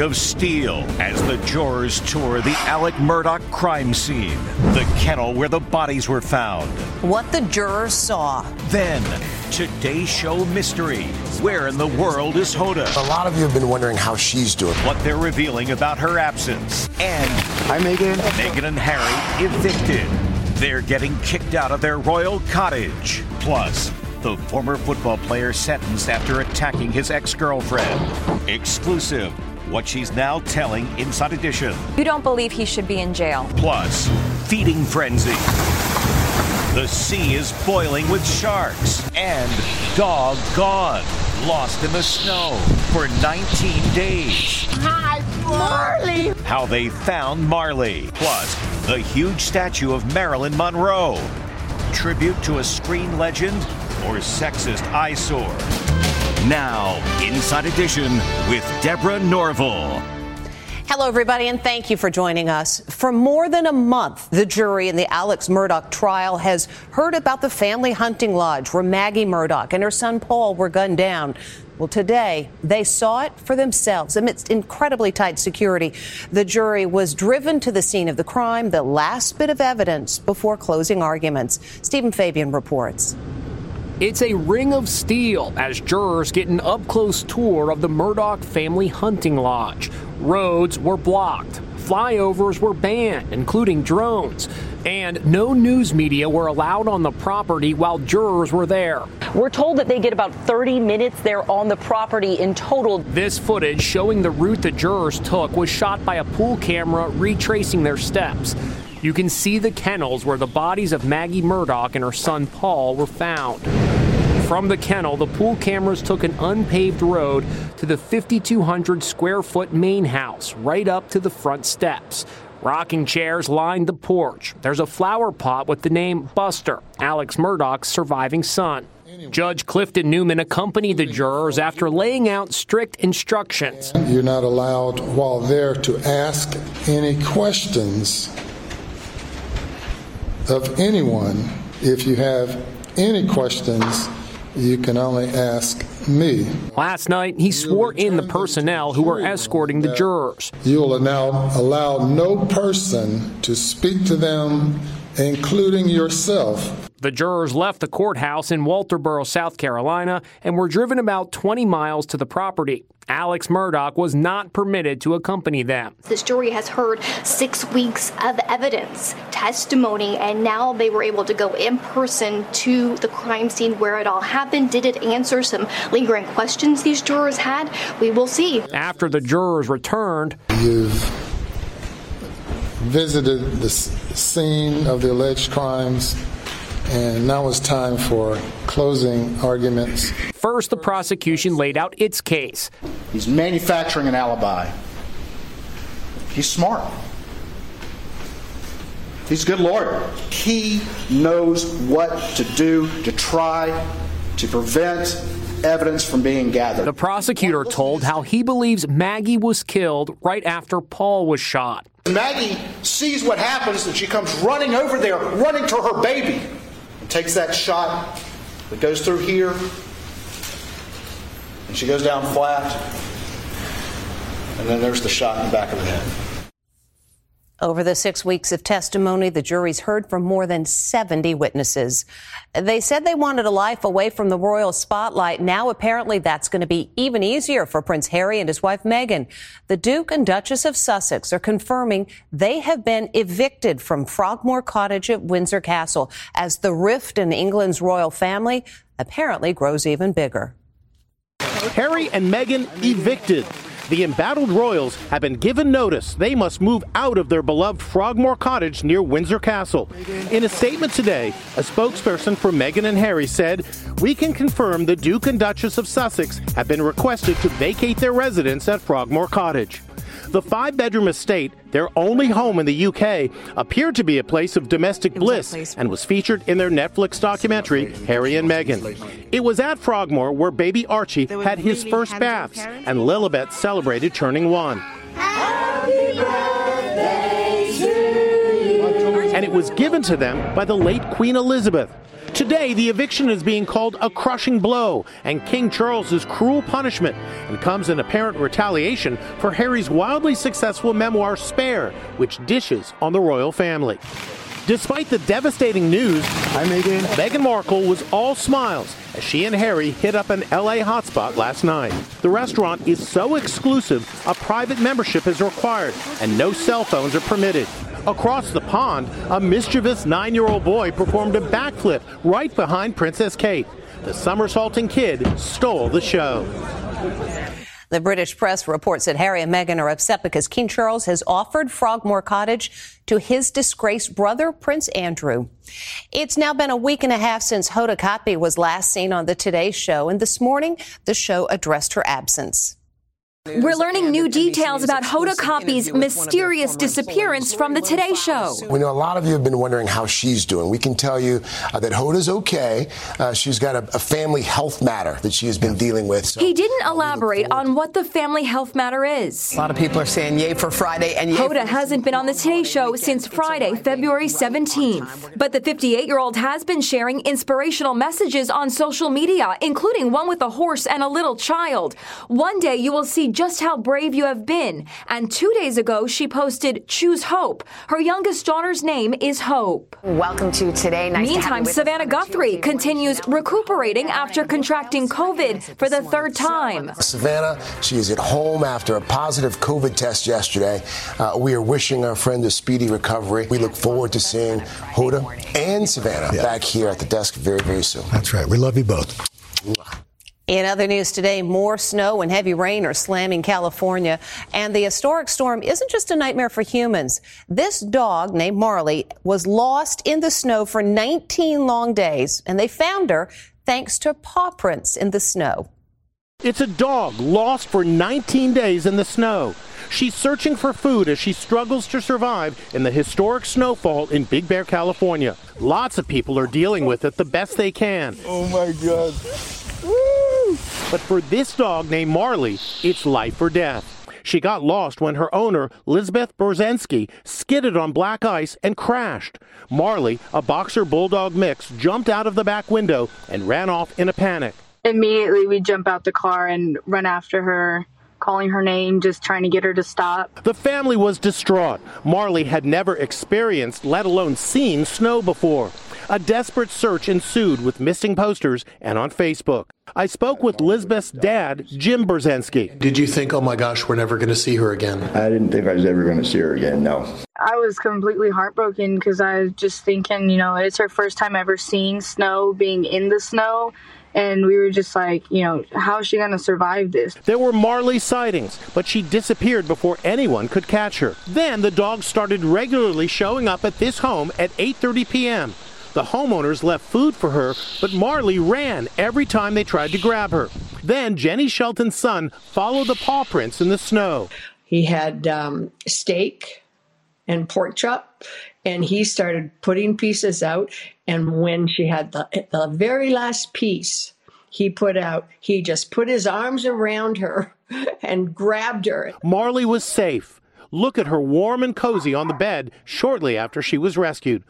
Ring of Steel as the jurors tour the Alec Murdaugh crime scene, the kennel where the bodies were found. What the jurors saw. Then, today's show mystery. Where in the world is Hoda? A lot of you have been wondering how she's doing. What they're revealing about her absence. And Hi, Meghan. Meghan and Harry evicted. They're getting kicked out of their royal cottage. Plus, the former football player sentenced after attacking his ex girlfriend. Exclusive. What she's now telling Inside Edition. You don't believe he should be in jail. Plus, feeding frenzy. The sea is boiling with sharks. And dog gone. Lost in the snow for 19 days. Hi, Marley. How they found Marley. Plus, the huge statue of Marilyn Monroe. Tribute to a screen legend or sexist eyesore. Now, Inside Edition with Deborah Norville. Hello, everybody, and thank you for joining us. For more than a month, the jury in the Alex Murdaugh trial has heard about the family hunting lodge where Maggie Murdaugh and her son Paul were gunned down. Well, today, they saw it for themselves amidst incredibly tight security. The jury was driven to the scene of the crime, the last bit of evidence before closing arguments. Stephen Fabian reports. It's a ring of steel as jurors get an up close tour of the Murdaugh family hunting lodge. Roads were blocked, flyovers were banned, including drones, and no news media were allowed on the property while jurors were there. We're told that they get about 30 minutes there on the property in total. This footage showing the route the jurors took was shot by a pool camera retracing their steps. You can see the kennels where the bodies of Maggie Murdaugh and her son Paul were found. From the kennel, the pool cameras took an unpaved road to the 5,200 square foot main house, right up to the front steps. Rocking chairs lined the porch. There's a flower pot with the name Buster, Alex Murdaugh's surviving son. Judge Clifton Newman accompanied the jurors after laying out strict instructions. You're not allowed while there to ask any questions of anyone. If you have any questions, you can only ask me. Last night, he swore in the personnel who were escorting the jurors. You will now allow no person to speak to them, including yourself, The jurors left the courthouse in Walterboro, South Carolina, and were driven about 20 miles to the property. Alex Murdaugh was not permitted to accompany them. This jury has heard six weeks of evidence, testimony, and now they were able to go in person to the crime scene where it all happened. Did it answer some lingering questions these jurors had? We will see. After the jurors returned, you've visited the scene of the alleged crimes, and now it's time for closing arguments. first the prosecution laid out its case. He's manufacturing an alibi. He's smart. He's a good lawyer. He knows what to do to try to prevent evidence from being gathered. The prosecutor told how he believes Maggie was killed right after Paul was shot. Maggie sees what happens and she comes running over there, running to her baby, and takes that shot that goes through here, and she goes down flat, and then there's the shot in the back of the head. Over the six weeks of testimony, the juries heard from more than 70 witnesses. They said they wanted a life away from the royal spotlight. Now, apparently, that's going to be even easier for Prince Harry and his wife Meghan. The Duke and Duchess of Sussex are confirming they have been evicted from Frogmore Cottage at Windsor Castle as the rift in England's royal family apparently grows even bigger. Harry and Meghan evicted. The embattled royals have been given notice they must move out of their beloved Frogmore Cottage near Windsor Castle. In a statement today, a spokesperson for Meghan and Harry said, We can confirm the Duke and Duchess of Sussex have been requested to vacate their residence at Frogmore Cottage. The five bedroom estate, their only home in the UK, appeared to be a place of domestic bliss and was featured in their Netflix documentary, Harry and Meghan. It was at Frogmore where baby Archie had his first baths and Lilibet celebrated turning one. And it was given to them by the late Queen Elizabeth. Today, the eviction is being called a crushing blow and King Charles's cruel punishment and comes in apparent retaliation for Harry's wildly successful memoir Spare, which dishes on the royal family. Despite the devastating news, Hi, Meghan. Meghan Markle was all smiles as she and Harry hit up an LA hotspot last night. The restaurant is so exclusive, a private membership is required and no cell phones are permitted. Across the pond, a mischievous nine year old boy performed a backflip right behind Princess Kate. The somersaulting kid stole the show. The British press reports that Harry and Meghan are upset because King Charles has offered Frogmore Cottage to his disgraced brother, Prince Andrew. It's now been a week and a half since Hoda Kotb was last seen on the Today Show, and this morning the show addressed her absence. We're learning new details about Hoda Kotb's mysterious disappearance from the Today Show. We know a lot of you have been wondering how she's doing. We can tell you uh, that Hoda's okay. Uh, she's got a, a, family health matter that she has been dealing with. So, he didn't elaborate on what the family health matter is. A lot of people are saying yay for Friday and yay Hoda hasn't been on the Today Show since Friday, February 17th. But the 58-year-old has been sharing inspirational messages on social media, including one with a horse and a little child. One day you will see just how brave you have been. And two days ago, she posted Choose Hope. Her youngest daughter's name is Hope. Welcome to today. Nice Meantime, to Savannah Guthrie continues recuperating after contracting COVID for the third time. Savannah, she is at home after a positive COVID test yesterday. Uh, we are wishing our friend a speedy recovery. We look forward to seeing Hoda and Savannah yeah. back here at the desk very, very soon. That's right. We love you both. In other news today, more snow and heavy rain are slamming California. And the historic storm isn't just a nightmare for humans. This dog named Marley was lost in the snow for 19 long days, and they found her thanks to paw prints in the snow. It's a dog lost for 19 days in the snow. She's searching for food as she struggles to survive in the historic snowfall in Big Bear, California. Lots of people are dealing with it the best they can. Oh my God. But for this dog named Marley, it's life or death. She got lost when her owner, Lisbeth Borzensky, skidded on black ice and crashed. Marley, a boxer bulldog mix, jumped out of the back window and ran off in a panic. Immediately, we jump out the car and run after her calling her name, just trying to get her to stop. The family was distraught. Marley had never experienced, let alone seen, snow before. A desperate search ensued with missing posters and on Facebook. I spoke with Lisbeth's dad, Jim Burzensky. Did you think, oh my gosh, we're never going to see her again? I didn't think I was ever going to see her again, no. I was completely heartbroken because I was just thinking, you know, it's her first time ever seeing snow, being in the snow. And we were just like, you know, how is she going to survive this? There were Marley sightings, but she disappeared before anyone could catch her. Then the dogs started regularly showing up at this home at 8:30 p.m. The homeowners left food for her, but Marley ran every time they tried to grab her. Then Jenny Shelton's son followed the paw prints in the snow. He had um, steak and pork chop, and he started putting pieces out. And when she had the, the very last piece, he put out, he just put his arms around her and grabbed her. Marley was safe. Look at her warm and cozy on the bed shortly after she was rescued.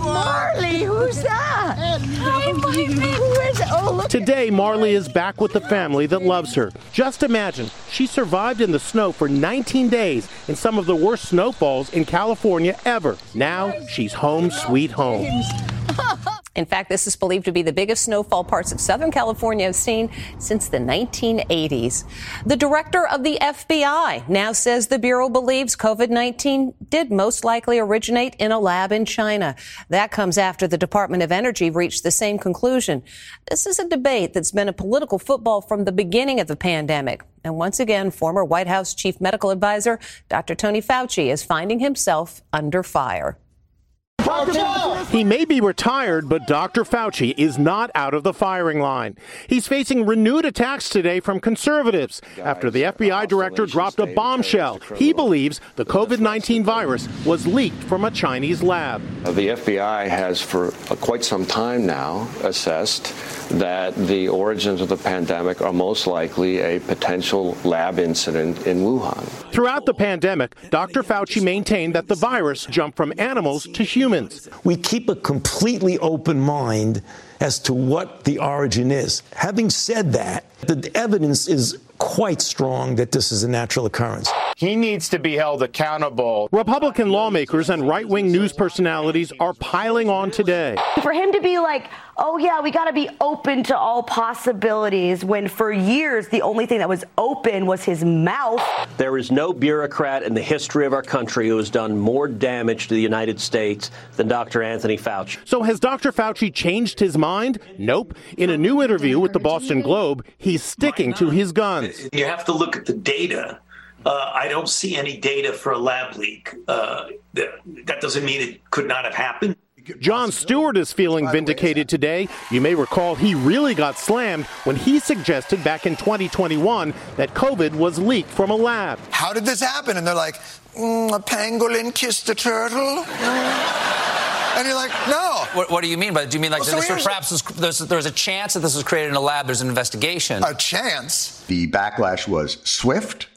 Marley, who's that? Hi, Who is it? Oh, look. Today, Marley is back with the family that loves her. Just imagine, she survived in the snow for 19 days in some of the worst snowfalls in California ever. Now, she's home sweet home. In fact, this is believed to be the biggest snowfall parts of Southern California have seen since the 1980s. The director of the FBI now says the Bureau believes COVID 19 did most likely originate in a lab in China. That comes after the Department of Energy reached the same conclusion. This is a debate that's been a political football from the beginning of the pandemic. And once again, former White House chief medical advisor Dr. Tony Fauci is finding himself under fire. He may be retired, but Dr. Fauci is not out of the firing line. He's facing renewed attacks today from conservatives after the FBI director dropped a bombshell. He believes the COVID 19 virus was leaked from a Chinese lab. The FBI has for quite some time now assessed that the origins of the pandemic are most likely a potential lab incident in Wuhan. Throughout the pandemic, Dr. Fauci maintained that the virus jumped from animals to humans. We keep a completely open mind as to what the origin is. Having said that, the evidence is quite strong that this is a natural occurrence. He needs to be held accountable. Republican lawmakers and right wing news personalities are piling on today. For him to be like, oh, yeah, we got to be open to all possibilities, when for years the only thing that was open was his mouth. There is no bureaucrat in the history of our country who has done more damage to the United States than Dr. Anthony Fauci. So has Dr. Fauci changed his mind? Nope. In a new interview with the Boston Globe, he's sticking to his guns. You have to look at the data. Uh, I don't see any data for a lab leak. Uh, that, that doesn't mean it could not have happened. Jon Stewart is feeling vindicated today. You may recall he really got slammed when he suggested back in 2021 that COVID was leaked from a lab. How did this happen? And they're like, mm, a pangolin kissed a turtle. And you're like, no. What, what do you mean by? Do you mean like Well, so this was perhaps was, there's, there's a chance that this was created in a lab? There's an investigation. A chance. The backlash was swift,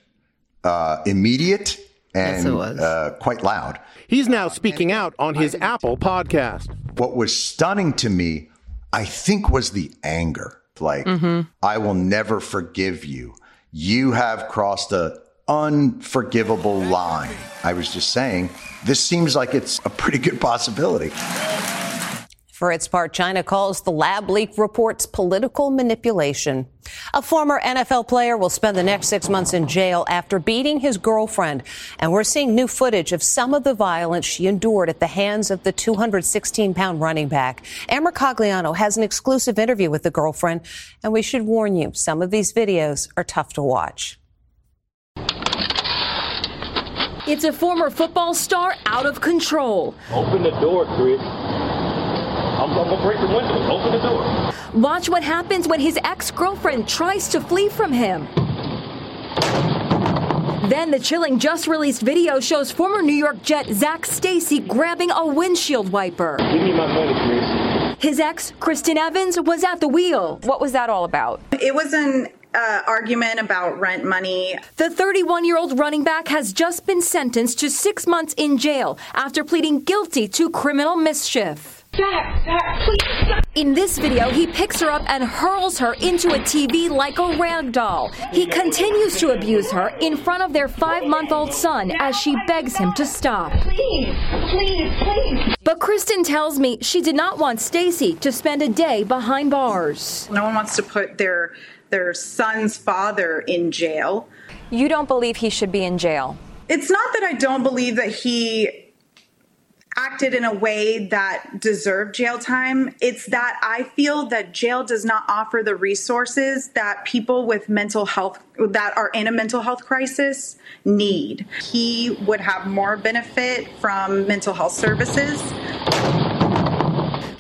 uh, immediate, and Yes. Uh, quite loud. He's now speaking out on his Apple podcast. What was stunning to me, I think, was the anger. Like, Mhm. I will never forgive you. You have crossed a unforgivable line. I was just saying, this seems like it's a pretty good possibility. For its part, China calls the lab leak reports political manipulation. A former NFL player will spend the next six months in jail after beating his girlfriend. And we're seeing new footage of some of the violence she endured at the hands of the 216 pound running back. Amber Cogliano has an exclusive interview with the girlfriend. And we should warn you, some of these videos are tough to watch. It's a former football star out of control. Open the door, Chris. I'm, I'm gonna break the windows. Open the door. Watch what happens when his ex girlfriend tries to flee from him. Then the chilling just released video shows former New York Jet Zac Stacy grabbing a windshield wiper. Give me my money, Chris. His ex, Kristen Evans, was at the wheel. What was that all about? It was an uh, argument about rent money. The 31 year old running back has just been sentenced to six months in jail after pleading guilty to criminal mischief. In this video, he picks her up and hurls her into a TV like a rag doll. He continues to abuse her in front of their five month old son as she begs him to stop. Please, please, please. But Kristen tells me she did not want Stacy to spend a day behind bars. No one wants to put their their son's father in jail. You don't believe he should be in jail? It's not that I don't believe that he acted in a way that deserved jail time. It's that I feel that jail does not offer the resources that people with mental health that are in a mental health crisis need. He would have more benefit from mental health services.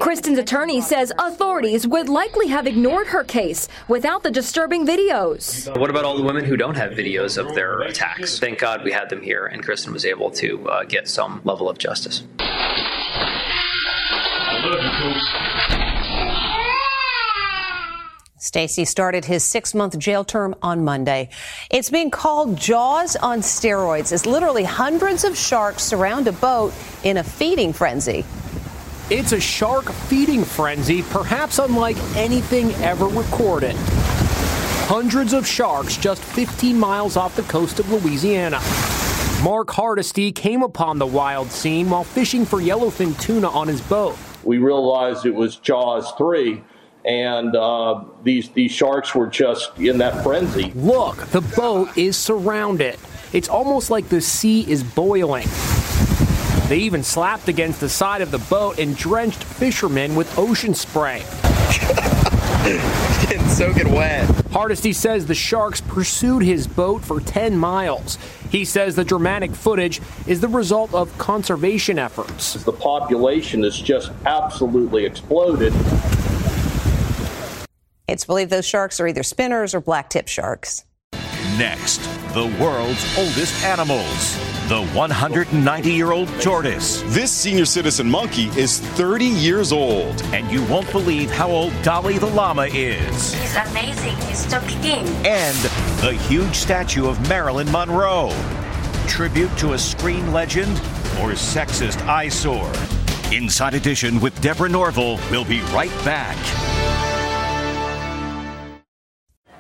Kristen's attorney says authorities would likely have ignored her case without the disturbing videos. What about all the women who don't have videos of their attacks? Thank God we had them here, and Kristen was able to uh, get some level of justice. Stacy started his six month jail term on Monday. It's being called Jaws on steroids as literally hundreds of sharks surround a boat in a feeding frenzy. It's a shark feeding frenzy, perhaps unlike anything ever recorded. Hundreds of sharks just 15 miles off the coast of Louisiana. Mark Hardesty came upon the wild scene while fishing for yellowfin tuna on his boat. We realized it was Jaws 3 and uh, these these sharks were just in that frenzy. Look, the boat is surrounded. It's almost like the sea is boiling. They even slapped against the side of the boat and drenched fishermen with ocean spray. Getting soaking wet. Hardesty says the sharks pursued his boat for 10 miles. He says the dramatic footage is the result of conservation efforts. The population has just absolutely exploded. It's believed those sharks are either spinners or black tip sharks. Next, the world's oldest animals. The 190 year old tortoise. This senior citizen monkey is 30 years old. And you won't believe how old Dolly the llama is. He's amazing. He's so king. And the huge statue of Marilyn Monroe. Tribute to a screen legend or sexist eyesore. Inside Edition with Deborah Norville. We'll be right back.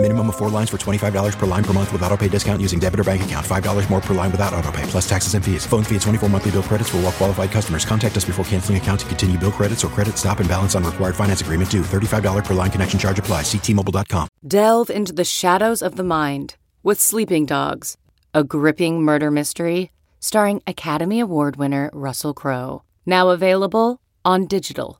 Minimum of four lines for $25 per line per month with auto pay discount using debit or bank account. $5 more per line without auto pay, plus taxes and fees. Phone fee at 24 monthly bill credits for all well qualified customers. Contact us before canceling account to continue bill credits or credit stop and balance on required finance agreement due. $35 per line connection charge apply. Ctmobile.com. Delve into the shadows of the mind with Sleeping Dogs, a gripping murder mystery starring Academy Award winner Russell Crowe. Now available on digital.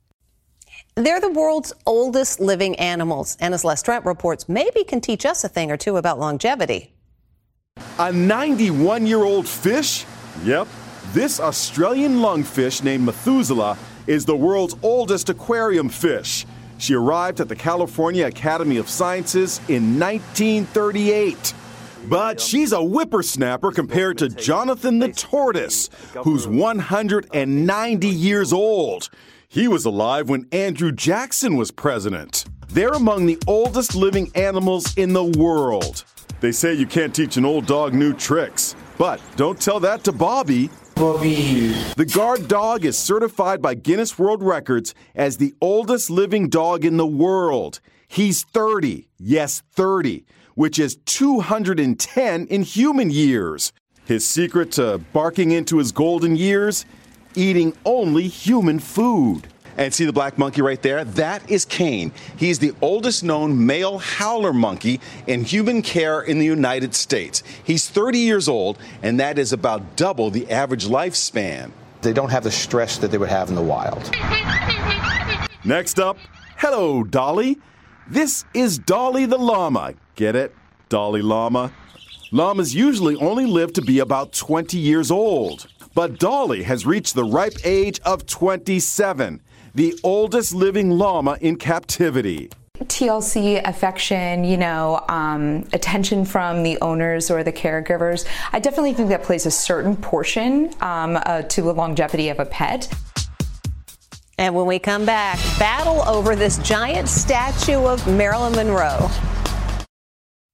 They're the world's oldest living animals, and as Les Trent reports, maybe can teach us a thing or two about longevity. A 91 year old fish? Yep. This Australian lungfish named Methuselah is the world's oldest aquarium fish. She arrived at the California Academy of Sciences in 1938. But she's a whippersnapper compared to Jonathan the tortoise, who's 190 years old. He was alive when Andrew Jackson was president. They're among the oldest living animals in the world. They say you can't teach an old dog new tricks, but don't tell that to Bobi. Bobi. The guard dog is certified by Guinness World Records as the oldest living dog in the world. He's 30, yes, 30, which is 210 in human years. His secret to barking into his golden years? Eating only human food. And see the black monkey right there? That is Kane. He's the oldest known male howler monkey in human care in the United States. He's 30 years old, and that is about double the average lifespan. They don't have the stress that they would have in the wild. Next up, hello, Dolly. This is Dolly the llama. Get it? Dolly Llama. Llamas usually only live to be about 20 years old. But Dolly has reached the ripe age of 27, the oldest living llama in captivity. TLC, affection, you know, um, attention from the owners or the caregivers. I definitely think that plays a certain portion um, uh, to the longevity of a pet. And when we come back, battle over this giant statue of Marilyn Monroe.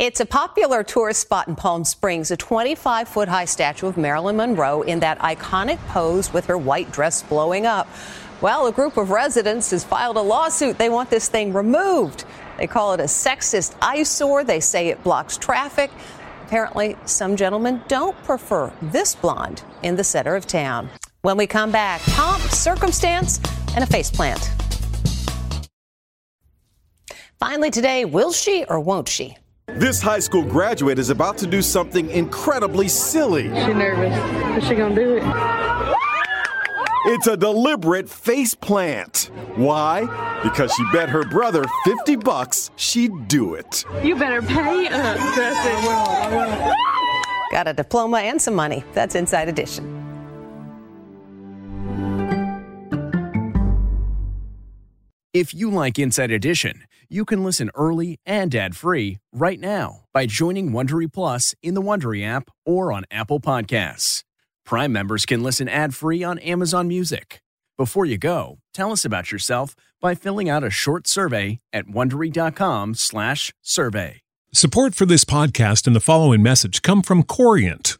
It's a popular tourist spot in Palm Springs, a 25 foot high statue of Marilyn Monroe in that iconic pose with her white dress blowing up. Well, a group of residents has filed a lawsuit. They want this thing removed. They call it a sexist eyesore. They say it blocks traffic. Apparently, some gentlemen don't prefer this blonde in the center of town. When we come back, pomp, circumstance, and a faceplant. Finally, today, will she or won't she? This high school graduate is about to do something incredibly silly. She nervous. Is she gonna do it? It's a deliberate face plant. Why? Because she bet her brother 50 bucks she'd do it. You better pay up, Got a diploma and some money. That's Inside Edition. If you like Inside Edition, you can listen early and ad-free right now by joining Wondery Plus in the Wondery app or on Apple Podcasts. Prime members can listen ad-free on Amazon Music. Before you go, tell us about yourself by filling out a short survey at wondery.com/survey. Support for this podcast and the following message come from Corient.